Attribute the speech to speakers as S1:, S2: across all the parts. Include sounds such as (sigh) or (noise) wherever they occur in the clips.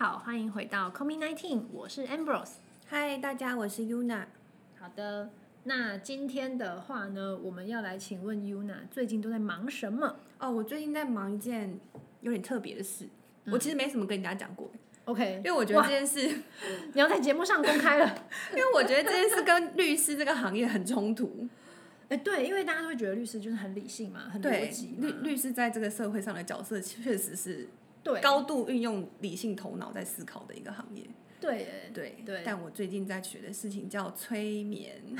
S1: 好，欢迎回到 Comi Nineteen，我是 Ambrose。
S2: 嗨，大家，我是 Yuna。
S1: 好的，那今天的话呢，我们要来请问 Yuna 最近都在忙什么
S2: 哦，我最近在忙一件有点特别的事，我其实没什么跟人家讲过
S1: ，？OK，
S2: 因为我觉得这件事，(laughs)
S1: 你要在节目上公开了。(laughs)
S2: 因为我觉得这件事跟律师这个行业很冲突。
S1: 哎，对，因为大家都会觉得律师就是很理性嘛，很逻辑，
S2: 律律师在这个社会上的角色确实是
S1: 对
S2: 高度运用理性头脑在思考的一个行业。
S1: 对
S2: 对
S1: 对
S2: 但我最近在学的事情叫催眠。(laughs)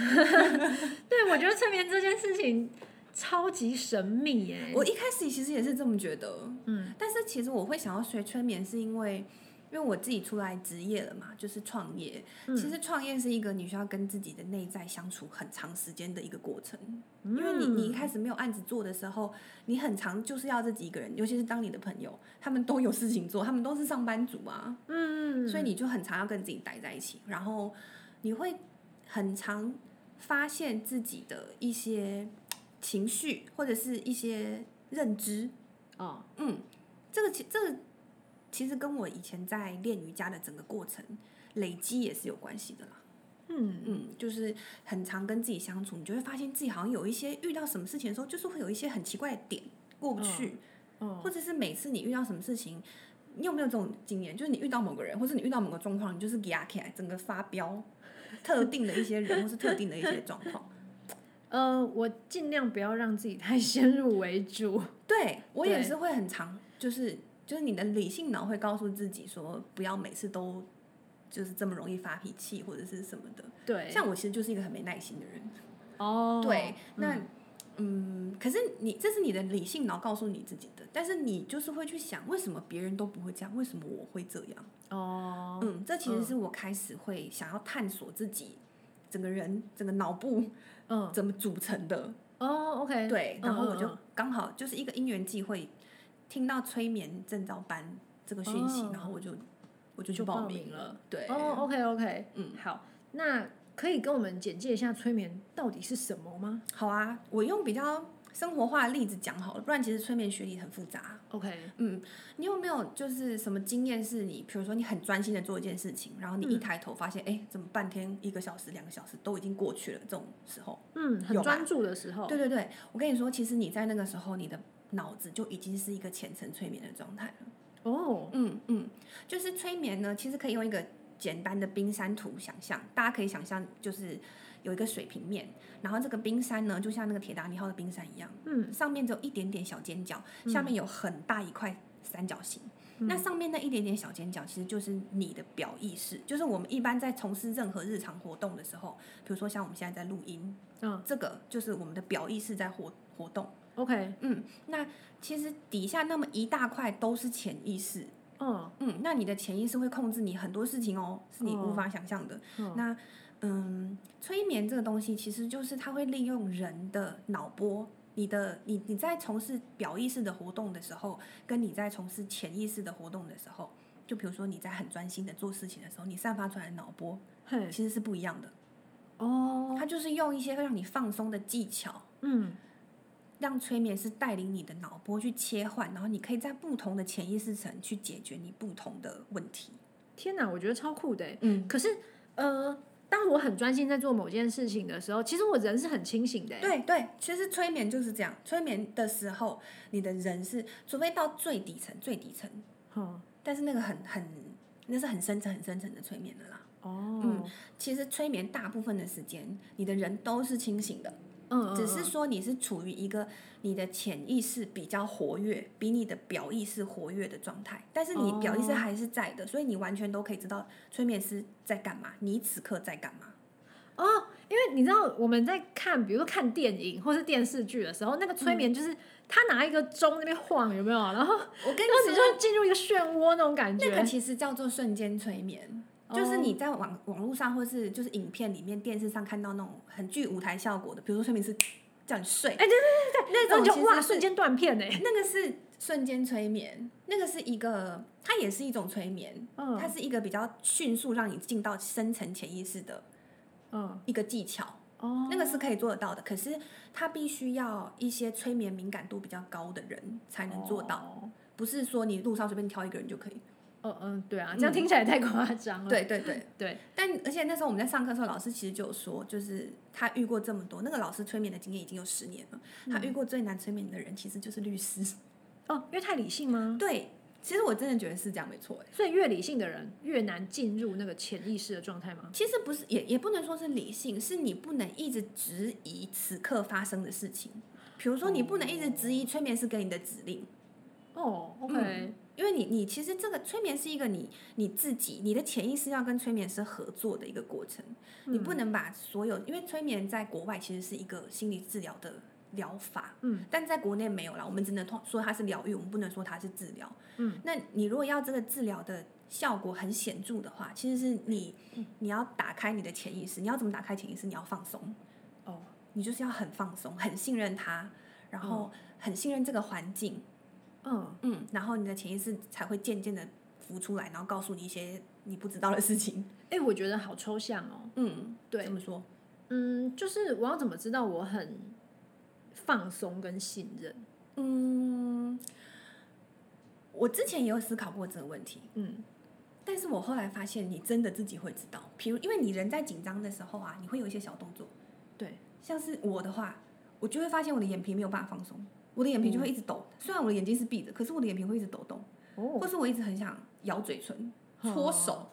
S1: 对，我觉得催眠这件事情超级神秘耶。
S2: 我一开始其实也是这么觉得，嗯，但是其实我会想要学催眠，是因为因为我自己出来职业了嘛，就是创业。
S1: 嗯。
S2: 其实创业是一个你需要跟自己的内在相处很长时间的一个过程，
S1: 嗯
S2: 因为你你一开始没有案子做的时候，你很长就是要自己一个人，尤其是当你的朋友他们都有事情做，他们都是上班族啊，
S1: 嗯，
S2: 所以你就很常要跟自己待在一起，然后你会很常发现自己的一些情绪或者是一些认知。
S1: 哦，
S2: 嗯，这个其这个其实跟我以前在练瑜伽的整个过程累积也是有关系的啦。
S1: 嗯
S2: 嗯，就是很常跟自己相处，你就会发现自己好像有一些遇到什么事情的时候，就是会有一些很奇怪的点过不去，
S1: 哦，
S2: 或者是每次你遇到什么事情，你有没有这种经验？就是你遇到某个人，或者你遇到某个状况，你就是压起来，整个发飙，特定的一些人或是特定的一些状况。(laughs)
S1: 呃，我尽量不要让自己太 (laughs) 先入为主。
S2: 对我也是会很常，就是就是你的理性脑会告诉自己说，不要每次都就是这么容易发脾气或者是什么的。
S1: 对，
S2: 像我其实就是一个很没耐心的人。
S1: 哦，
S2: 对，那嗯可是你这是你的理性脑告诉你自己的，但是你就是会去想，为什么别人都不会这样，为什么我会这样？
S1: 哦，
S2: 嗯，这其实是我开始会想要探索自己整个人整个脑部
S1: 嗯，
S2: 怎么组成的。
S1: 哦，OK，
S2: 对，然后我就刚好就是一个因缘际会，听到催眠证照班这个讯息，
S1: 哦
S2: 然后我就我就去
S1: 报
S2: 报名
S1: 名了。
S2: 对，
S1: 哦，OK，OK，
S2: 嗯，
S1: 好，那可以跟我们简介一下催眠到底是什么吗
S2: 好啊，我用比较生活化的例子讲好了，不然其实催眠学理很复杂。
S1: ？OK，
S2: 嗯，你有没有就是什么经验是你，比如说你很专心的做一件事情，然后你一抬头发现，哎、怎么半天、一个小时、两个小时都已经过去了？这种时候，
S1: 嗯，很专注的时候，
S2: 对对对，我跟你说，其实你在那个时候，你的脑子就已经是一个浅层催眠的状态了。
S1: 哦，
S2: 嗯嗯，就是催眠呢，其实可以用一个简单的冰山图想象，大家可以想象就是有一个水平面，然后这个冰山呢，就像那个铁达尼号的冰山一样，
S1: 嗯，
S2: 上面只有一点点小尖角，下面有很大一块三角形。那上面那一点点小尖角，其实就是你的表意识，就是我们一般在从事任何日常活动的时候，比如说像我们现在在录音，
S1: 嗯
S2: 这个就是我们的表意识在活活动。
S1: ，OK，
S2: 嗯，那其实底下那么一大块都是潜意识，
S1: 嗯，
S2: 嗯，那你的潜意识会控制你很多事情哦，是你无法想象的。
S1: 嗯
S2: 那嗯，催眠这个东西其实就是它会利用人的脑波，你的你你在从事表意识的活动的时候，跟你在从事潜意识的活动的时候，就比如说你在很专心的做事情的时候，你散发出来的脑波，其实是不一样的。
S1: 哦，
S2: 它就是用一些会让你放松的技巧，
S1: 嗯，
S2: 让催眠师带领你的脑波去切换，然后你可以在不同的潜意识层去解决你不同的问题。
S1: 天哪，我觉得超酷的。
S2: 嗯，
S1: 可是，呃，当我很专心在做某件事情的时候，其实我人是很清醒的。
S2: 对对，其实催眠就是这样。催眠的时候，你的人是，除非到最底层、最底层，
S1: 嗯，
S2: 但是那个很很，那是很深层、很深层的催眠的啦。
S1: 哦，嗯
S2: 其实催眠大部分的时间，你的人都是清醒的，
S1: 嗯，嗯
S2: 只是说你是处于一个你的潜意识比较活跃，比你的表意识活跃的状态，但是你表意识
S1: 哦
S2: 还是在的，所以你完全都可以知道催眠师在干嘛，你此刻在干嘛。
S1: 哦，因为你知道我们在看，比如说看电影或是电视剧的时候，那个催眠就是他拿一个钟那边晃，有没有？然后
S2: 我跟你
S1: 说你
S2: 说，
S1: 就会进入一个漩涡那种感觉。
S2: 那个其实叫做瞬间催眠，就是你在网网络上或是就是影片里面、电视上看到那种很具舞台效果的，比如说催眠师叫你睡，
S1: 哎对对对对，
S2: 那
S1: 然后你就哇，瞬间断片哎。
S2: 那个是瞬间催眠，那个是一个，它也是一种催眠，
S1: 嗯
S2: 它是一个比较迅速让你进到深层潜意识的
S1: 嗯
S2: 一个技巧，
S1: 哦，
S2: 那个是可以做得到的。可是它必须要一些催眠敏感度比较高的人才能做到，
S1: 哦
S2: 不是说你路上随便挑一个人就可以。
S1: 哦嗯，对啊，这样听起来太夸张了。
S2: 对对对，
S1: 对，
S2: 但而且那时候我们在上课的时候，老师其实就有说，就是他遇过这么多，那个老师催眠的经验已经有十年了，他遇过最难催眠的人其实就是律师。(laughs)
S1: 哦，因为太理性吗？
S2: 对，其实我真的觉得是这样，没错。哎，
S1: 所以越理性的人越难进入那个潜意识的状态吗？
S2: 其实不是，也也不能说是理性，是你不能一直质疑此刻发生的事情。比如说，你不能一直质疑催眠师给你的指令。
S1: 哦，OK。
S2: 因为你，你其实这个催眠是一个你你自己，你的潜意识要跟催眠师合作的一个过程。你不能把所有，因为催眠在国外其实是一个心理治疗的疗法，
S1: 嗯，
S2: 但在国内没有啦。我们只能说它是疗愈，我们不能说它是治疗。
S1: 嗯，
S2: 那你如果要这个治疗的效果很显著的话，其实是你你要打开你的潜意识。你要怎么打开潜意识？你要放松。
S1: 哦，
S2: 你就是要很放松，很信任他，然后很信任这个环境。
S1: 嗯
S2: 嗯，然后你的潜意识才会渐渐的浮出来，然后告诉你一些你不知道的事情。
S1: 哎，我觉得好抽象哦。
S2: 嗯，
S1: 对，
S2: 怎么说？
S1: 嗯，就是我要怎么知道我很放松跟信任？
S2: 嗯，我之前也有思考过这个问题。
S1: 嗯，
S2: 但是我后来发现，你真的自己会知道。比如，因为你人在紧张的时候啊，你会有一些小动作。
S1: 对，
S2: 像是我的话，我就会发现我的眼皮没有办法放松。我的眼皮就会一直抖，虽然我的眼睛是闭着，可是我的眼皮会一直抖动，或是我一直很想咬嘴唇、搓手，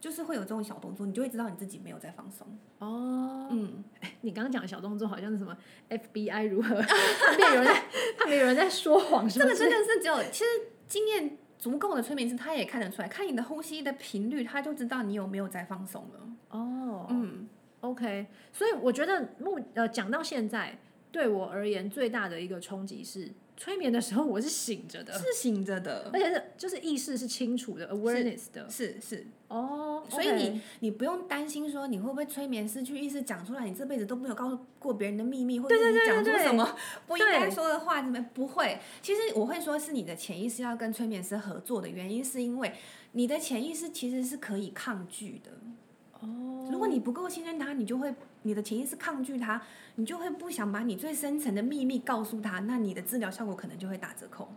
S2: 就是会有这种小动作，你就会知道你自己没有在放松。
S1: 哦，
S2: 嗯，
S1: 你刚刚讲的小动作好像是什么 FBI 如何 (laughs) 有人在怕别有人在说谎，这
S2: 个真的是只有其实经验足够的催眠师他也看得出来，看你的呼吸的频率，他就知道你有没有在放松了。
S1: 哦，
S2: 嗯
S1: ，OK，所以我觉得目呃讲到现在。对我而言，最大的一个冲击是催眠的时候，我是醒着的，
S2: 是醒着的，
S1: 而且是就是意识是清楚的，awareness 的，
S2: 是是
S1: 哦，
S2: 所以你你不用担心说你会不会催眠失去意识讲出来，你这辈子都没有告诉过别人的秘密，或者你讲出什么不应该说的话，你们不会？其实我会说是你的潜意识要跟催眠师合作的原因，是因为你的潜意识其实是可以抗拒的。
S1: 哦，
S2: 如果你不够信任他，你就会你的潜意识抗拒他，你就会不想把你最深层的秘密告诉他，那你的治疗效果可能就会打折扣。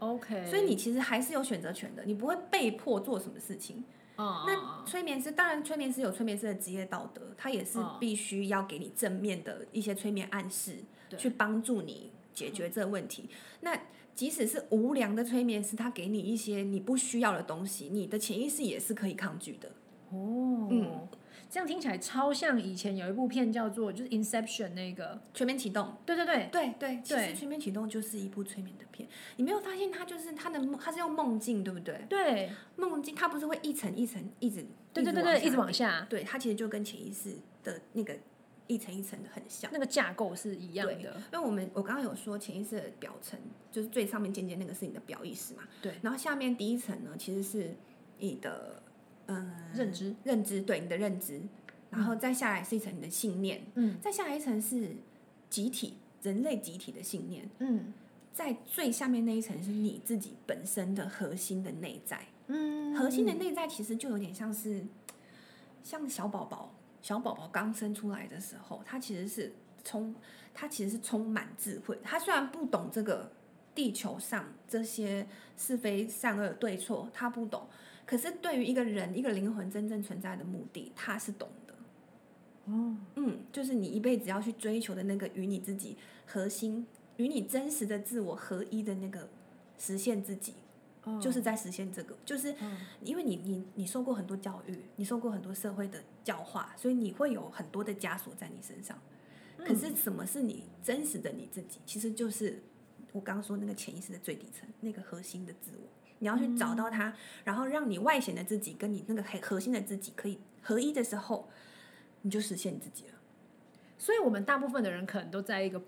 S1: OK，
S2: 所以你其实还是有选择权的，你不会被迫做什么事情。
S1: 哦，
S2: 那催眠师当然，催眠师有催眠师的职业道德，他也是必须要给你正面的一些催眠暗示，去帮助你解决这个问题。那即使是无良的催眠师，他给你一些你不需要的东西，你的潜意识也是可以抗拒的。
S1: 哦，嗯，这样听起来超像以前有一部片叫做就是《Inception》那个
S2: 全面启动。
S1: 对对对
S2: 对对，其实全面启动就是一部催眠的片。你没有发现它就是它的梦，它是用梦境，对不对？
S1: 对，
S2: 梦境它不是会一层一层一直
S1: 对对对对一直往下。
S2: 对，它其实就跟潜意识的那个一层一层的很像，
S1: 那个架构是一样的。因
S2: 为我们我刚刚有说潜意识的表层就是最上面尖尖那个是你的表意识嘛，
S1: 对。
S2: 然后下面第一层呢，其实是你的。嗯，
S1: 认知，
S2: 认知，对你的认知，然后再下来是一层你的信念，
S1: 嗯，
S2: 再下来一层是集体人类集体的信念，
S1: 嗯，
S2: 在最下面那一层是你自己本身的核心的内在，
S1: 嗯，
S2: 核心的内在其实就有点像是像小宝宝，小宝宝刚生出来的时候，他其实是充，他其实是充满智慧，他虽然不懂这个地球上这些是非善恶对错，他不懂。可是，对于一个人、一个灵魂真正存在的目的，他是懂的。
S1: 哦，
S2: 嗯，就是你一辈子要去追求的那个与你自己核心、与你真实的自我合一的那个实现自己，就是在实现这个。就是因为你、你、你受过很多教育，你受过很多社会的教化，所以你会有很多的枷锁在你身上。可是，什么是你真实的你自己？其实就是我刚刚说那个潜意识的最底层，那个核心的自我。你要去找到它，然后让你外显的自己跟你那个核核心的自己可以合一的时候，你就实现你自己了。
S1: 所以，我们大部分的人可能都在一个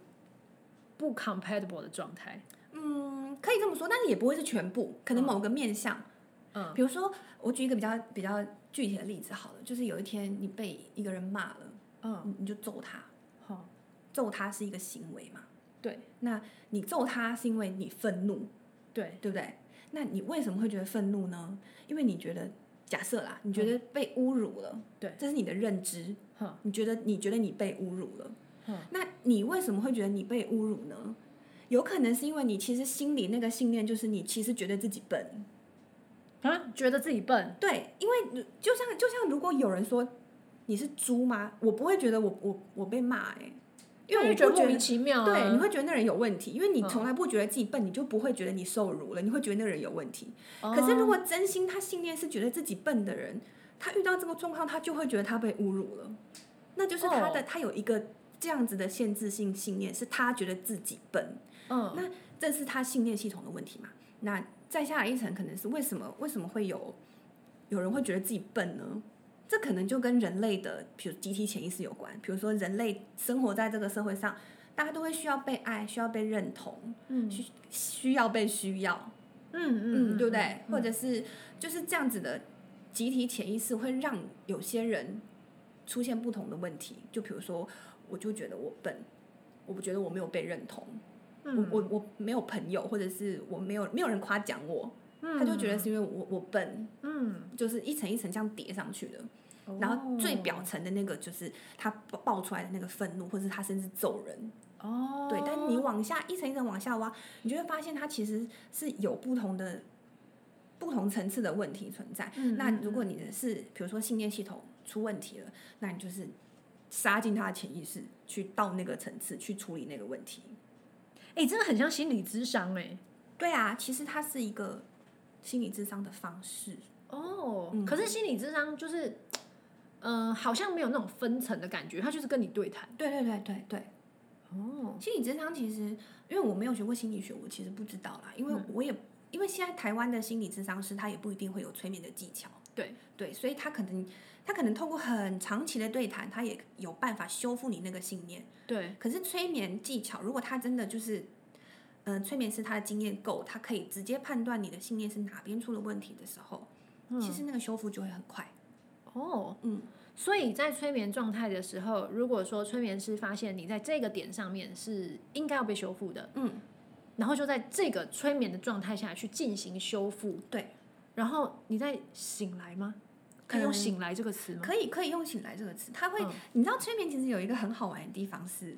S1: 不 compatible 的状态。
S2: 嗯，可以这么说，但是也不会是全部，可能某个面相。
S1: 嗯，
S2: 比如说，我举一个比较比较具体的例子好了，就是有一天你被一个人骂了，
S1: 嗯，
S2: 你就揍他。
S1: 好，
S2: 揍他是一个行为嘛？
S1: 对。
S2: 那你揍他是因为你愤怒，
S1: 对
S2: 对不对？那你为什么会觉得愤怒呢？因为你觉得，假设啦，你觉得被侮辱了，
S1: 对，
S2: 这是你的认知，
S1: 哈，
S2: 你觉得你觉得你被侮辱了，
S1: 嗯，
S2: 那你为什么会觉得你被侮辱呢？有可能是因为你其实心里那个信念就是你其实觉得自己笨，
S1: 啊，觉得自己笨，
S2: 对，因为就像就像如果有人说你是猪吗？我不会觉得我我我被骂哎、因为我觉得
S1: 莫名其妙、啊。
S2: 对，你会觉得那人有问题，因为你
S1: 嗯
S2: 从来不觉得自己笨，你就不会觉得你受辱了，你会觉得那个人有问题。
S1: 哦
S2: 可是如果真心他信念是觉得自己笨的人，他遇到这个状况，他就会觉得他被侮辱了，那就是他的、
S1: 哦
S2: 他有一个这样子的限制性信念，是他觉得自己笨，
S1: 嗯，
S2: 那这是他信念系统的问题嘛？那再下来一层，可能是为什么为什么会有有人会觉得自己笨呢？这可能就跟人类的，比如集体潜意识有关。比如说，人类生活在这个社会上，大家都会需要被爱，需要被认同，
S1: 嗯
S2: 需需要被需要，
S1: 嗯
S2: 嗯，对不对？
S1: 嗯
S2: 或者是就是这样子的集体潜意识会让有些人出现不同的问题。就比如说，我就觉得我笨，我不觉得我没有被认同，
S1: 嗯
S2: 我我我没有朋友，或者是我没有没有人夸奖我，
S1: 嗯
S2: 他就觉得是因为我我笨，
S1: 嗯，
S2: 就是一层一层这样叠上去的。
S1: 哦
S2: 然后最表层的那个就是他爆爆出来的那个愤怒，或者是他甚至揍人。
S1: 哦，
S2: 对，但你往下一层一层往下挖，你就会发现它其实是有不同的不同层次的问题存在。那如果你的是比如说信念系统出问题了，那你就是杀进他的潜意识，去到那个层次去处理那个问题。
S1: 哎、真的很像心理智商哎、
S2: 对啊，其实它是一个心理智商的方式。
S1: 哦，
S2: 嗯
S1: 可是心理智商就是，嗯、(tsk) 好像没有那种分层的感觉，他就是跟你对谈。
S2: 对对对对对，
S1: 哦，
S2: 心理智商其实因为我没有学过心理学，我其实不知道啦，因为
S1: 嗯
S2: 我也。因为现在台湾的心理智商师，他也不一定会有催眠的技巧，
S1: 对
S2: 对，所以他可能他可能透过很长期的对谈，他也有办法修复你那个信念。
S1: 对，
S2: 可是催眠技巧，如果他真的就是，呃，催眠师他的经验够，他可以直接判断你的信念是哪边出了问题的时候，
S1: 嗯
S2: 其实那个修复就会很快。
S1: 哦，
S2: 嗯，
S1: 所以在催眠状态的时候，如果说催眠师发现你在这个点上面是应该要被修复的，
S2: 嗯，
S1: 然后就在这个催眠的状态下去进行修复，
S2: 对，
S1: 然后你再醒来吗？可以用“
S2: 嗯
S1: 醒来”这个词吗？
S2: 可以可以用“醒来”这个词，他会，
S1: 嗯
S2: 你知道催眠其实有一个很好玩的地方是，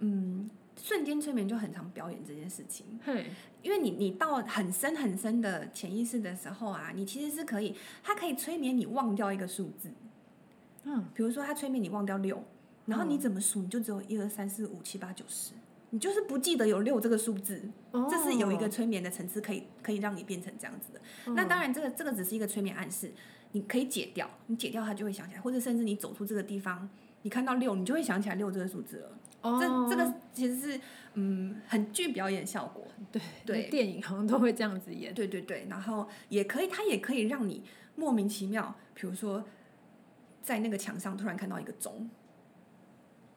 S2: 嗯，瞬间催眠就很常表演这件事情。
S1: 嘿，
S2: 因为你你到很深很深的潜意识的时候啊，你其实是可以，它可以催眠你忘掉一个数字，
S1: 嗯，
S2: 比如说它催眠你忘掉六，然后你
S1: 嗯。
S2: 怎么数你就只有一二三四五七八九十，你就是不记得有六这个数字，
S1: 哦。
S2: 这是有一个催眠的层次可以可以让你变成这样子的。那
S1: 嗯
S2: 当然这个这个只是一个催眠暗示，你可以解掉，你解掉它就会想起来，或者甚至你走出这个地方，你看到六，你就会想起来六这个数字了。
S1: 哦，
S2: 这这个其实是嗯很具表演效果。
S1: 对
S2: 对
S1: 电影好像都会这样子演。
S2: 对对对，然后也可以，它也可以让你莫名其妙，比如说在那个墙上突然看到一个钟，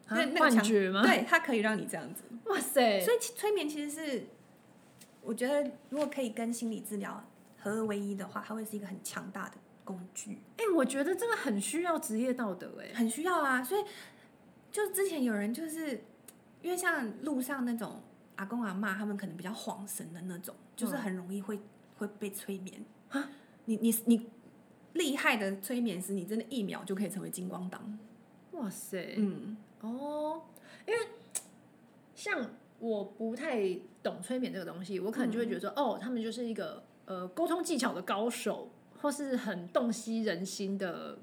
S1: 幻
S2: 墙
S1: 觉吗？
S2: 对，它可以让你这样子。
S1: 哇塞！
S2: 所以催眠其实是，我觉得如果可以跟心理治疗合二为一的话，它会是一个很强大的工具，
S1: 哎、我觉得这个很需要职业道德哎。
S2: 很需要啊。所以就之前有人就是因为像路上那种阿公阿妈，他们可能比较晃神的那种，就是
S1: 嗯
S2: 很容易会会被催眠
S1: 啊。
S2: 你你你厉害的催眠师，你真的一秒就可以成为金光党。
S1: 哇塞！
S2: 嗯
S1: 哦，因为像我不太懂催眠这个东西，我可能就会觉得说，哦，他们就是一个呃沟通技巧的高手，或是很洞悉人心的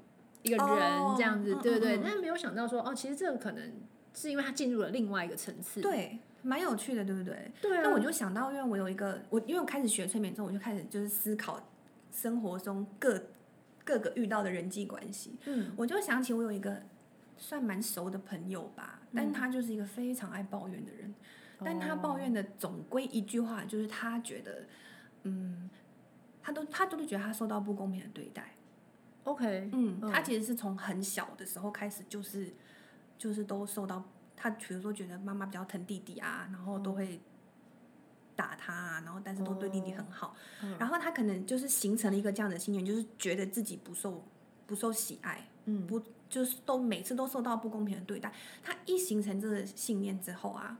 S1: 一个人
S2: 哦
S1: 这样子，
S2: 嗯
S1: 对不对？但没有想到说，哦，其实这个可能是因为他进入了另外一个层次。
S2: 对，蛮有趣的，对不对？
S1: 对啊，
S2: 那我就想到，因为我有一个我，因为我开始学催眠之后，我就开始就是思考生活中各各个遇到的人际关系，
S1: 嗯
S2: 我就想起我有一个算蛮熟的朋友吧，
S1: 嗯
S2: 但他就是一个非常爱抱怨的人，但他
S1: 哦
S2: 抱怨的总归一句话就是他觉得，嗯，他都他都是觉得他受到不公平的对待，
S1: OK，
S2: 嗯，
S1: 嗯。
S2: 他其实是从很小的时候开始就是就是都受到他比如说觉得妈妈比较疼弟弟啊，然后都会打他啊，然后但是都对弟弟很好，
S1: 嗯。
S2: 然后他可能就是形成了一个这样的信念，就是觉得自己不受不受喜爱，
S1: 嗯
S2: 不就是都每次都受到不公平的对待。他一形成这个信念之后啊，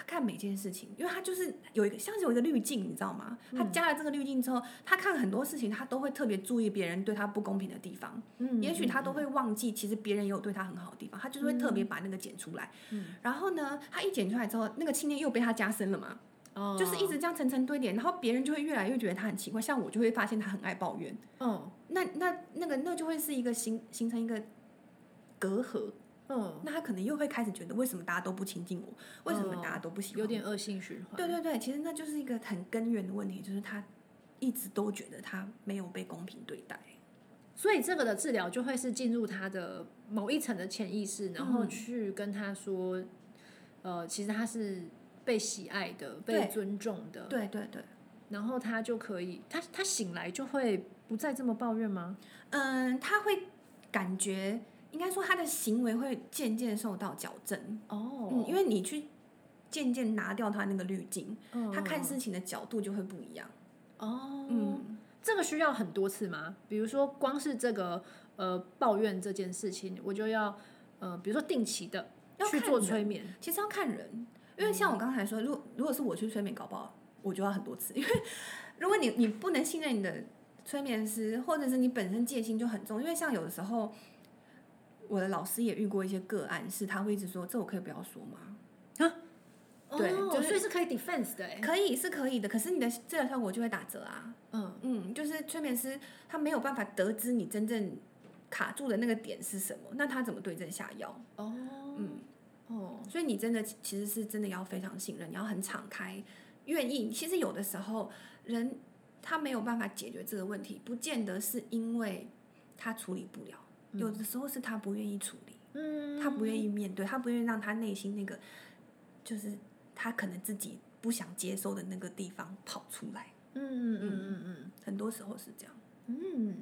S2: 他看每件事情，因为他就是有一个像是有一个滤镜，你知道吗？他加了这个滤镜之后，他看很多事情，他都会特别注意别人对他不公平的地方。
S1: 嗯
S2: 也许他都会忘记，其实别人也有对他很好的地方，他就是会特别把那个剪出来。
S1: 嗯
S2: 然后呢，他一剪出来之后，那个信念又被他加深了嘛。
S1: 哦，
S2: 就是一直这样层层堆叠，然后别人就会越来越觉得他很奇怪，像我就会发现他很爱抱怨，
S1: 嗯
S2: 那那那个那就会是一个形形成一个隔阂，
S1: 嗯，
S2: 那他可能又会开始觉得为什么大家都不亲近我，为什么大家都不喜欢我
S1: 有点恶性循环。
S2: 对对对，其实那就是一个很根源的问题，就是他一直都觉得他没有被公平对待。
S1: 所以这个的治疗就会是进入他的某一层的潜意识，然后
S2: 嗯
S1: 去跟他说，呃，其实他是被喜爱的、被尊重的，
S2: 对对对，
S1: 然后他就可以，他他醒来就会不再这么抱怨吗？
S2: 嗯，他会感觉，应该说他的行为会渐渐受到矫正。
S1: 哦
S2: 嗯，因为你去渐渐拿掉他那个滤镜，
S1: 嗯
S2: 他看事情的角度就会不一样。
S1: 哦，
S2: 嗯，
S1: 这个需要很多次吗？比如说，光是这个呃抱怨这件事情，我就要呃，比如说定期的去做催眠，
S2: 其实要看人，因为像我刚才说，如果如果是我去催眠，搞不好我就要很多次，(laughs) 因为如果你你不能信任你的催眠师，或者是你本身戒心就很重，因为像有的时候，我的老师也遇过一些个案，是他会一直说这我可以不要说吗？对
S1: 哦
S2: 就是
S1: 所以是可以 defense 的哎，
S2: 可以是可以的，可是你的治疗效果就会打折啊。
S1: 嗯
S2: 嗯，就是催眠师他没有办法得知你真正卡住的那个点是什么，那他怎么对症下药？
S1: 哦
S2: 嗯，
S1: 哦
S2: 所以你真的其实是真的要非常信任，你要很敞开，愿意。其实有的时候人他没有办法解决这个问题，不见得是因为他处理不了，有的时候是他不愿意处理，
S1: 嗯，
S2: 他不愿意面对，他不愿意让他内心那个就是他可能自己不想接受的那个地方跑出来。
S1: 嗯嗯嗯嗯嗯。
S2: 很多时候是这样。
S1: 嗯，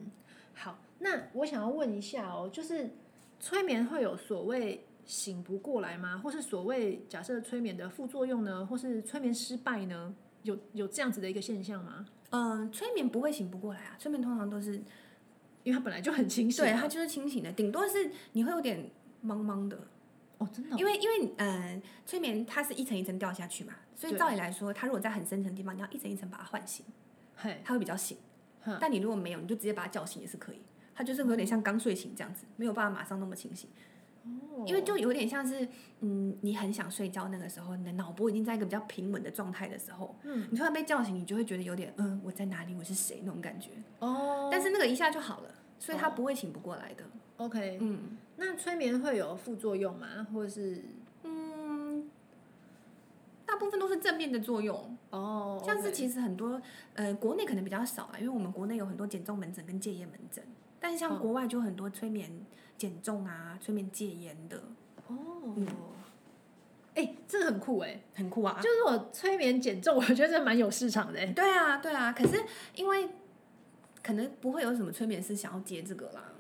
S1: 好，那我想要问一下哦，就是催眠会有所谓醒不过来吗？或是所谓假设催眠的副作用呢？或是催眠失败呢？有有这样子的一个现象吗？
S2: 嗯，催眠不会醒不过来啊，催眠通常都是
S1: 因为他本来就很清醒啊，
S2: 对，他就是清醒的，顶多是你会有点懵懵的，
S1: 哦，真的哦、
S2: 因为因为呃，催眠它是一层一层掉下去嘛，所以照理来说，它如果在很深层的地方，你要一层一层把它唤醒，
S1: 嘿，
S2: 它会比较醒。但你如果没有，你就直接把它叫醒也是可以，它就是会有点像刚睡醒这样子，没有办法马上那么清醒，
S1: 哦。
S2: 因为就有点像是嗯，你很想睡觉那个时候，你的脑波已经在一个比较平稳的状态的时候，
S1: 嗯，
S2: 你突然被叫醒，你就会觉得有点嗯，我在哪里，我是谁那种感觉。
S1: 哦，
S2: 但是那个一下就好了，所以他不会醒不过来的。
S1: OK，
S2: 嗯
S1: 那催眠会有副作用吗？或者是
S2: 嗯，大部分都是正面的作用，
S1: 哦，
S2: 像是其实很多呃国内可能比较少啊，因为我们国内有很多减重门诊跟戒烟门诊，但是像
S1: 嗯
S2: 国外就很多催眠减重啊、催眠戒烟的，
S1: 哦，
S2: 嗯
S1: 哎、这个很酷哎、
S2: 很酷啊。
S1: 就是我催眠减重，我觉得这蛮有市场的、欸。
S2: 对啊，对啊，可是因为可能不会有什么催眠师想要接这个啦，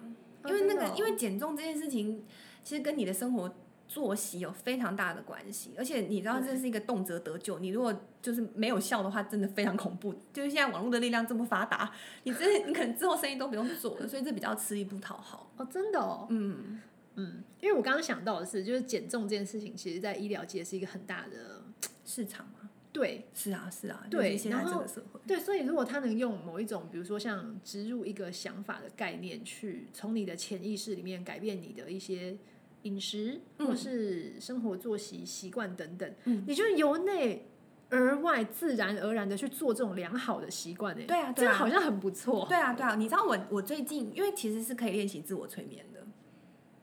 S2: 因为那个、因为减重这件事情，其实跟你的生活作息有非常大的关系，而且你知道这是一个动辄得救，你如果就是没有效的话，真的非常恐怖。就是现在网络的力量这么发达，你这你可能之后生意都不用做了，所以这比较吃力不讨好。
S1: 哦，真的哦，
S2: 嗯，
S1: 嗯，因为我刚刚想到的是，就是减重这件事情，其实在医疗界是一个很大的
S2: 市场嘛，
S1: 对
S2: 是啊是啊，
S1: 对
S2: 现在
S1: 然后
S2: 这个社会，
S1: 对，所以如果他能用某一种，比如说像植入一个想法的概念，去从你的潜意识里面改变你的一些饮食或
S2: 嗯
S1: 是生活作息习惯等等，
S2: 嗯
S1: 你就由内而外自然而然的去做这种良好的习惯，哎，
S2: 对啊对啊
S1: 这样好像很不错，
S2: 对啊对啊，你知道我我最近因为其实是可以练习自我催眠的。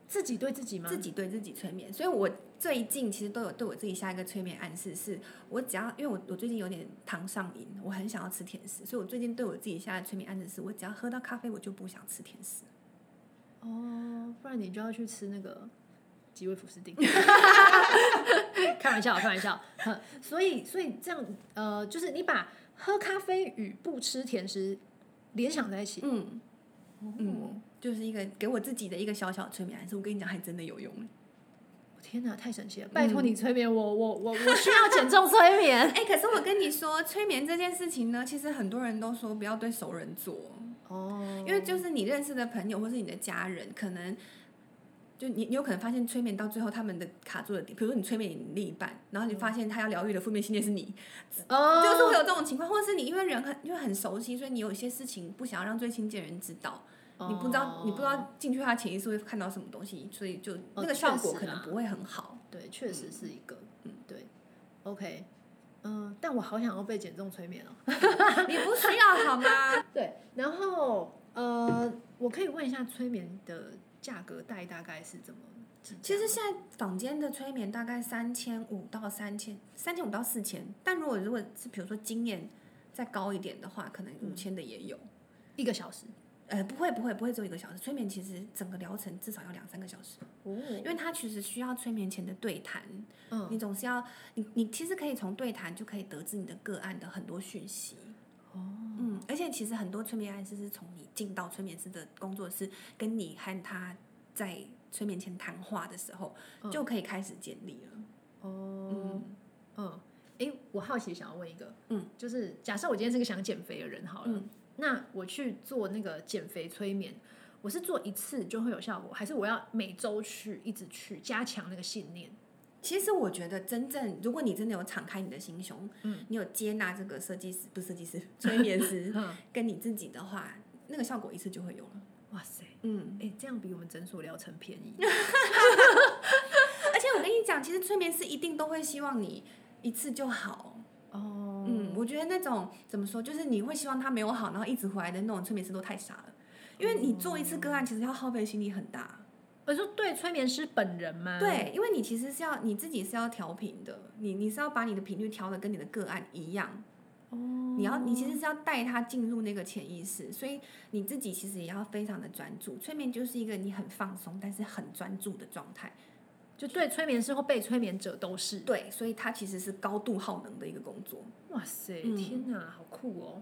S1: 自己对自己吗？
S2: 自己对自己催眠，所以我最近其实都有对我自己下一个催眠暗示是，我只要因为我我最近有点糖上瘾，我很想要吃甜食，所以我最近对我自己下的催眠暗示是我只要喝到咖啡，我就不想吃甜食。
S1: 哦，不然你就要去吃那个吉味福斯丁。(laughs) 开玩笑，开玩笑。所以，所以这样，呃，就是你把喝咖啡与不吃甜食联想在一起。
S2: 嗯
S1: 嗯，
S2: 嗯，就是一个给我自己的一个小小的催眠还是，我跟你讲，还真的有用。
S1: 天哪，太神奇了！拜托你催眠我，我我我需要减重催眠。(laughs)
S2: 哎、可是我跟你说，催眠这件事情呢，其实很多人都说不要对熟人做，
S1: 哦
S2: 因为就是你认识的朋友或是你的家人，可能就你你有可能发现催眠到最后他们的卡住的点，比如说你催眠你另一半，然后你发现他要疗愈的负面信念是你，
S1: 哦，
S2: 就是会有这种情况，或者是你因为人很因为很熟悉，所以你有一些事情不想要让最亲近的人知道，你不知道你不知道进去他潜意识会看到什么东西，所以就那个效果可能不会很好。
S1: 对，确实是一个，嗯，对，OK，嗯，但我好想要被减重催眠哦。(laughs)
S2: 你不需要好吗？(laughs)
S1: 对，然后呃，我可以问一下催眠的价格带大概是怎么？
S2: 其实现在坊间的催眠大概三千五到三千，三千五到四千。但如果如果是比如说经验再高一点的话，可能五千的也有。
S1: 一个小时
S2: 呃，不会不会不会只有一个小时，催眠其实整个疗程至少要两三个小时，
S1: 哦，
S2: 因为它其实需要催眠前的对谈，
S1: 嗯。
S2: 你总是要你你其实可以从对谈就可以得知你的个案的很多讯息。
S1: 哦，
S2: 嗯，而且其实很多催眠案是是从你进到催眠师的工作室，跟你和他在催眠前谈话的时候，
S1: 嗯。
S2: 就可以开始建立了。
S1: 哦，
S2: 嗯
S1: 嗯，哎，我好奇想要问一个，
S2: 嗯，
S1: 就是假设我今天是个想减肥的人好了，
S2: 嗯
S1: 那我去做那个减肥催眠，我是做一次就会有效果，还是我要每周去一直去加强那个信念？
S2: 其实我觉得，真正如果你真的有敞开你的心胸，
S1: 嗯，
S2: 你有接纳这个设计师不是设计师，(laughs) 催眠师 (laughs)
S1: 嗯，
S2: 跟你自己的话，那个效果一次就会有了。
S1: 哇塞，
S2: 嗯，
S1: 哎，这样比我们诊所疗程便宜。(laughs)
S2: 而且我跟你讲，其实催眠师一定都会希望你一次就好。我觉得那种怎么说，就是你会希望他没有好，然后一直回来的那种催眠师都太傻了。因为你做一次个案，其实要耗费的心力很大。
S1: 我说对催眠师本人吗？，
S2: 对，因为你其实是要你自己是要调频的，你你是要把你的频率调的跟你的个案一样。
S1: 哦，
S2: 你要你其实是要带他进入那个潜意识，所以你自己其实也要非常的专注。催眠就是一个你很放松，但是很专注的状态。
S1: 就对催眠师或被催眠者都是。
S2: 对，所以它其实是高度耗能的一个工作。
S1: 哇塞，
S2: 嗯
S1: 天哪，好酷哦！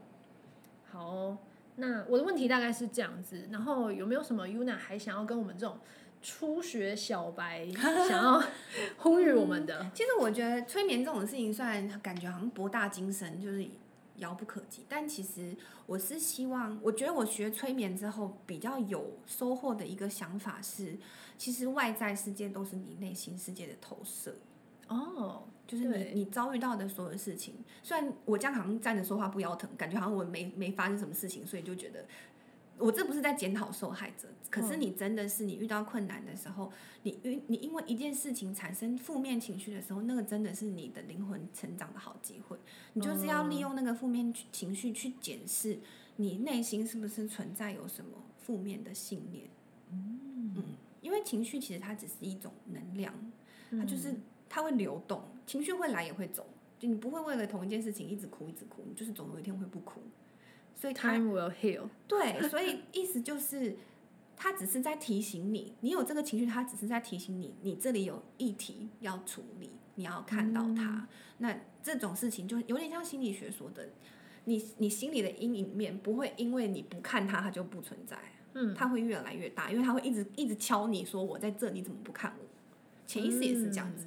S1: 好哦那我的问题大概是这样子，然后有没有什么 Yuna 还想要跟我们这种初学小白 (laughs) 想要呼吁我们的？
S2: 其实我觉得催眠这种事情，虽然感觉好像博大精深，就是遥不可及，但其实我是希望，我觉得我学催眠之后比较有收获的一个想法是，其实外在世界都是你内心世界的投射。
S1: 哦，
S2: 就是你你遭遇到的所有事情，虽然我这样好像站着说话不腰疼，感觉好像我没没发生什么事情，所以就觉得我这不是在检讨受害者，可是你真的是你遇到困难的时候，你遇你因为一件事情产生负面情绪的时候，那个真的是你的灵魂成长的好机会，你就是要利用那个负面情绪去检视你内心是不是存在有什么负面的信念，情绪其实它只是一种能量，它就是它会流动，情绪会来也会走，就你不会为了同一件事情一直哭一直哭，你就是总有一天会不哭。所以它
S1: Time will heal。(laughs)
S2: 对，所以意思就是，它只是在提醒你，你有这个情绪，它只是在提醒你，你这里有议题要处理，你要看到它。那这种事情就有点像心理学说的，你你心里的阴影面不会因为你不看它，它就不存在，
S1: 嗯，
S2: 它会越来越大，因为他会一直一直敲你说我在这，你怎么不看我？潜意识也是这样子。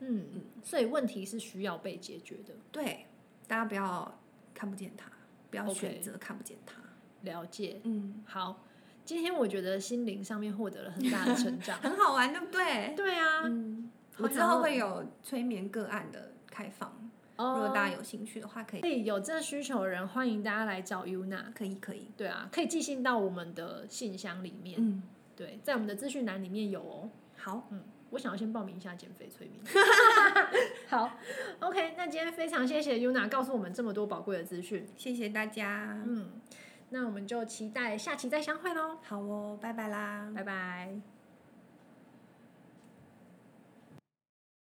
S1: 嗯嗯，所以问题是需要被解决的。
S2: 对，大家不要看不见他，不要选择看不见它。
S1: 了解。
S2: 嗯，
S1: 好，今天我觉得心灵上面获得了很大的成长。(laughs)
S2: 很好玩，对不对？
S1: 对啊，
S2: 嗯，我之后会有催眠个案的开放，如果大家有兴趣的话，可以，
S1: 可以有这需求的人，欢迎大家来找 Yuna。
S2: 可以，可以。
S1: 对啊，可以寄信到我们的信箱里面。
S2: 嗯，
S1: 对，在我们的资讯栏里面有哦。
S2: 好，嗯
S1: 我想要先报名一下减肥催眠。(laughs) 好，OK，那今天非常谢谢 Yuna 告诉我们这么多宝贵的资讯。
S2: 谢谢大家。
S1: 嗯，那我们就期待下期再相会喽，
S2: 好哦，拜拜啦。
S1: 拜拜。